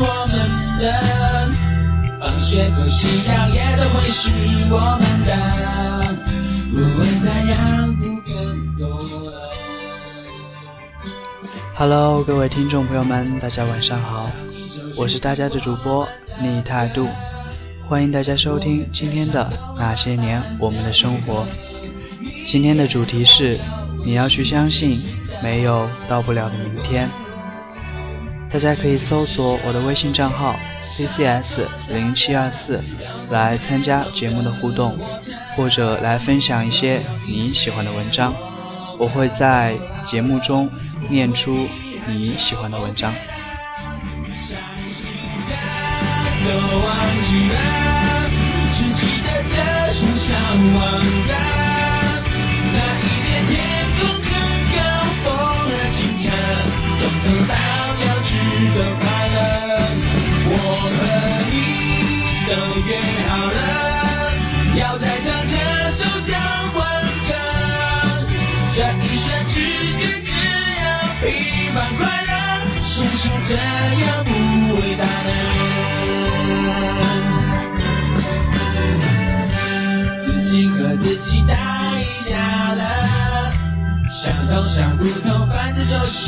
我们的，放学后夕阳也都会是我们的，不会再让步更多了。Hello，各位听众朋友们，大家晚上好，我是大家的主播逆态度，欢迎大家收听今天的那些年我们的生活。今天的主题是你要去相信，没有到不了的明天。大家可以搜索我的微信账号 ccs 零七二四来参加节目的互动，或者来分享一些你喜欢的文章，我会在节目中念出你喜欢的文章。都忘记了，只记得这树上望的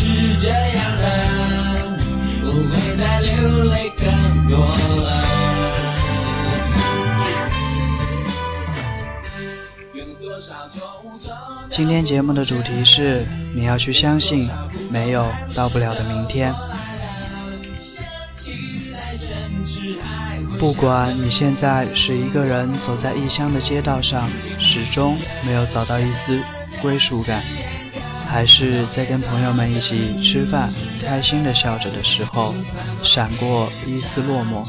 是这样的，不会再流泪更多了。今天节目的主题是你要去相信，没有到不了的明天。不管你现在是一个人走在异乡的街道上，始终没有找到一丝归属感，还是在跟朋友们一起吃饭，开心的笑着的时候，闪过一丝落寞。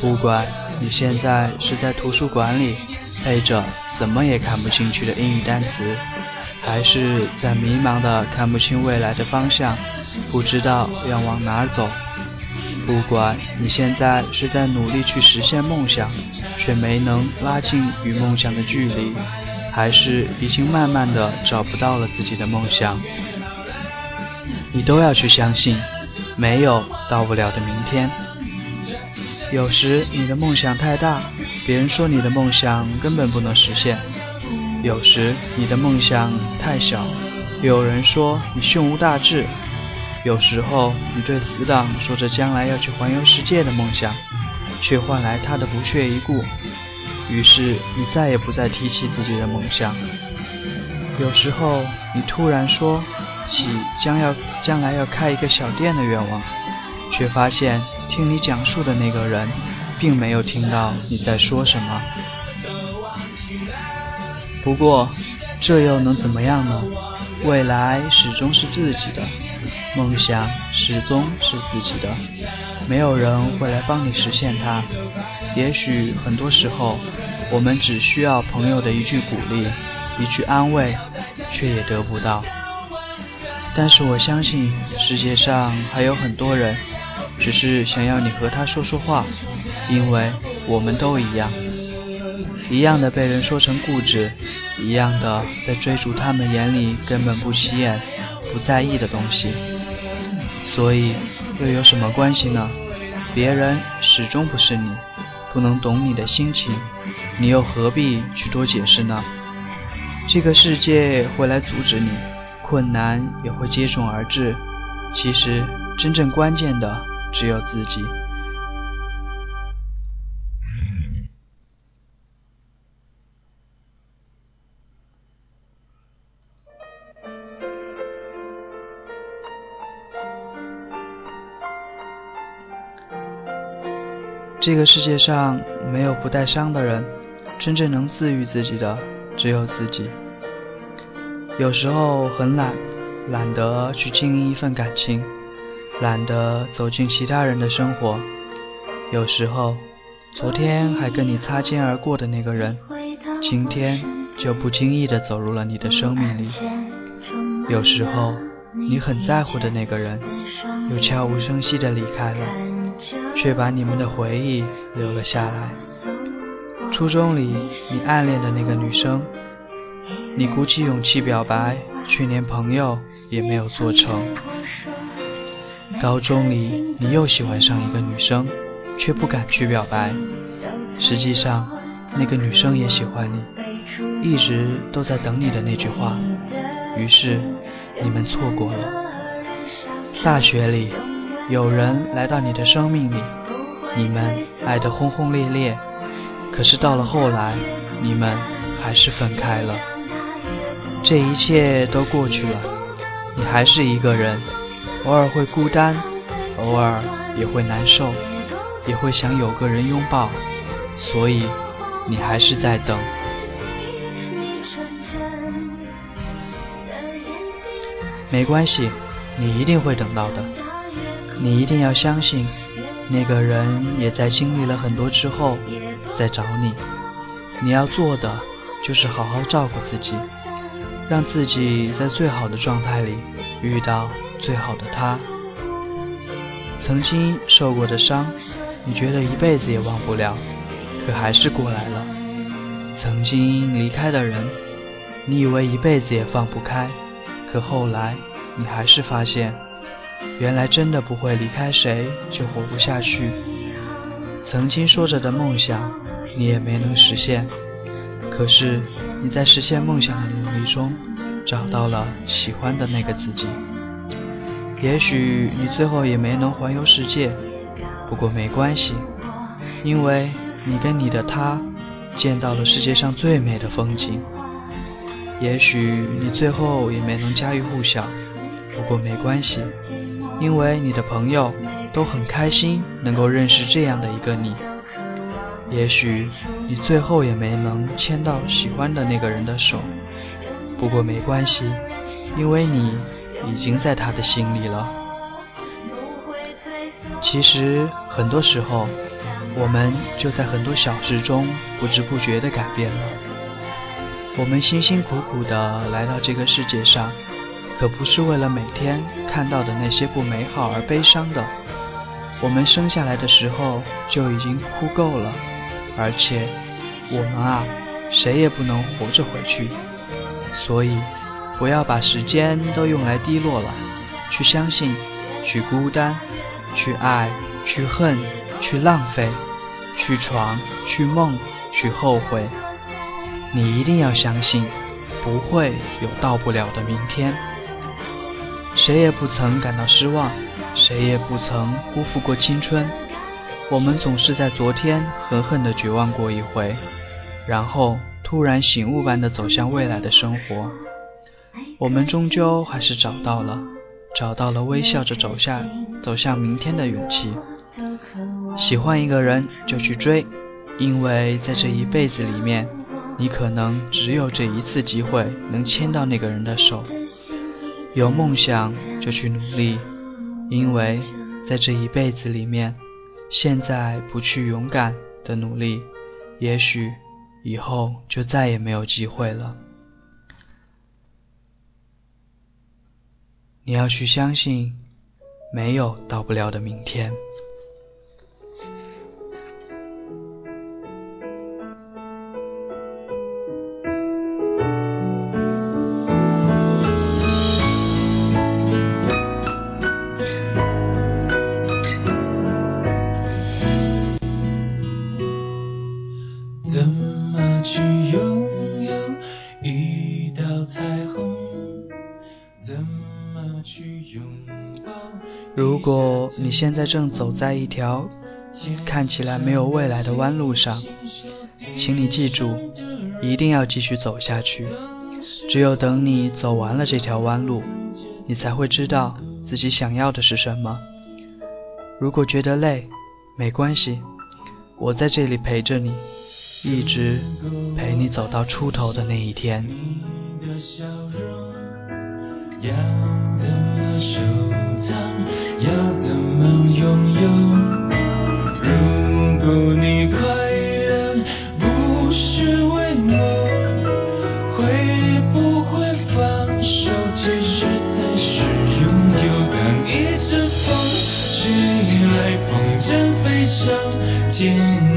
不管你现在是在图书馆里背着怎么也看不进去的英语单词，还是在迷茫的看不清未来的方向，不知道要往哪儿走。不管你现在是在努力去实现梦想，却没能拉近与梦想的距离，还是已经慢慢的找不到了自己的梦想，你都要去相信，没有到不了的明天。有时你的梦想太大，别人说你的梦想根本不能实现；有时你的梦想太小，有人说你胸无大志。有时候，你对死党说着将来要去环游世界的梦想，却换来他的不屑一顾。于是，你再也不再提起自己的梦想。有时候，你突然说起将要将来要开一个小店的愿望，却发现听你讲述的那个人，并没有听到你在说什么。不过，这又能怎么样呢？未来始终是自己的。梦想始终是自己的，没有人会来帮你实现它。也许很多时候，我们只需要朋友的一句鼓励，一句安慰，却也得不到。但是我相信，世界上还有很多人，只是想要你和他说说话，因为我们都一样，一样的被人说成固执，一样的在追逐他们眼里根本不起眼、不在意的东西。所以，又有什么关系呢？别人始终不是你，不能懂你的心情，你又何必去多解释呢？这个世界会来阻止你，困难也会接踵而至。其实，真正关键的只有自己。这个世界上没有不带伤的人，真正能治愈自己的只有自己。有时候很懒，懒得去经营一份感情，懒得走进其他人的生活。有时候，昨天还跟你擦肩而过的那个人，今天就不经意地走入了你的生命里。有时候，你很在乎的那个人，又悄无声息地离开了。却把你们的回忆留了下来。初中里你暗恋的那个女生，你鼓起勇气表白，却连朋友也没有做成。高中里你又喜欢上一个女生，却不敢去表白。实际上，那个女生也喜欢你，一直都在等你的那句话。于是，你们错过了。大学里，有人来到你的生命里，你们爱得轰轰烈烈。可是到了后来，你们还是分开了。这一切都过去了，你还是一个人，偶尔会孤单，偶尔也会难受，也会想有个人拥抱。所以，你还是在等。没关系，你一定会等到的。你一定要相信，那个人也在经历了很多之后在找你。你要做的就是好好照顾自己，让自己在最好的状态里遇到最好的他。曾经受过的伤，你觉得一辈子也忘不了。可还是过来了。曾经离开的人，你以为一辈子也放不开，可后来你还是发现，原来真的不会离开谁就活不下去。曾经说着的梦想，你也没能实现。可是你在实现梦想的努力中，找到了喜欢的那个自己。也许你最后也没能环游世界，不过没关系，因为。你跟你的他见到了世界上最美的风景，也许你最后也没能家喻户晓，不过没关系，因为你的朋友都很开心能够认识这样的一个你。也许你最后也没能牵到喜欢的那个人的手，不过没关系，因为你已经在他的心里了。其实很多时候。我们就在很多小事中不知不觉地改变了。我们辛辛苦苦地来到这个世界上，可不是为了每天看到的那些不美好而悲伤的。我们生下来的时候就已经哭够了，而且我们啊，谁也不能活着回去。所以，不要把时间都用来低落了，去相信，去孤单，去爱，去恨。去浪费，去闯，去梦，去后悔。你一定要相信，不会有到不了的明天。谁也不曾感到失望，谁也不曾辜负过青春。我们总是在昨天狠狠地绝望过一回，然后突然醒悟般地走向未来的生活。我们终究还是找到了，找到了微笑着走下走向明天的勇气。喜欢一个人就去追，因为在这一辈子里面，你可能只有这一次机会能牵到那个人的手。有梦想就去努力，因为在这一辈子里面，现在不去勇敢的努力，也许以后就再也没有机会了。你要去相信，没有到不了的明天。如果你现在正走在一条看起来没有未来的弯路上，请你记住，一定要继续走下去。只有等你走完了这条弯路，你才会知道自己想要的是什么。如果觉得累，没关系，我在这里陪着你，一直陪你走到出头的那一天。能拥有？如果你快乐不是为我，会不会放手？其实才是拥有。当一阵风吹来，风筝飞上天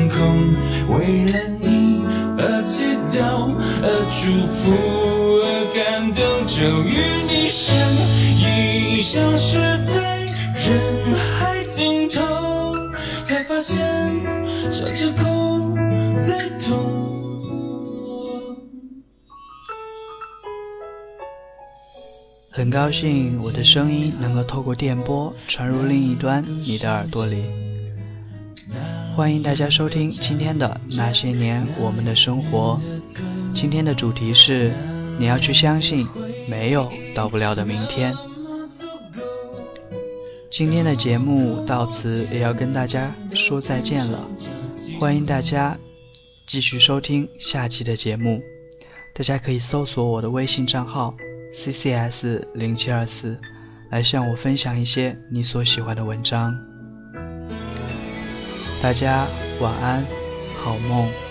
空，为了很高兴我的声音能够透过电波传入另一端你的耳朵里。欢迎大家收听今天的那些年我们的生活。今天的主题是你要去相信没有到不了的明天。今天的节目到此也要跟大家说再见了，欢迎大家继续收听下期的节目。大家可以搜索我的微信账号 ccs 零七二四，来向我分享一些你所喜欢的文章。大家晚安，好梦。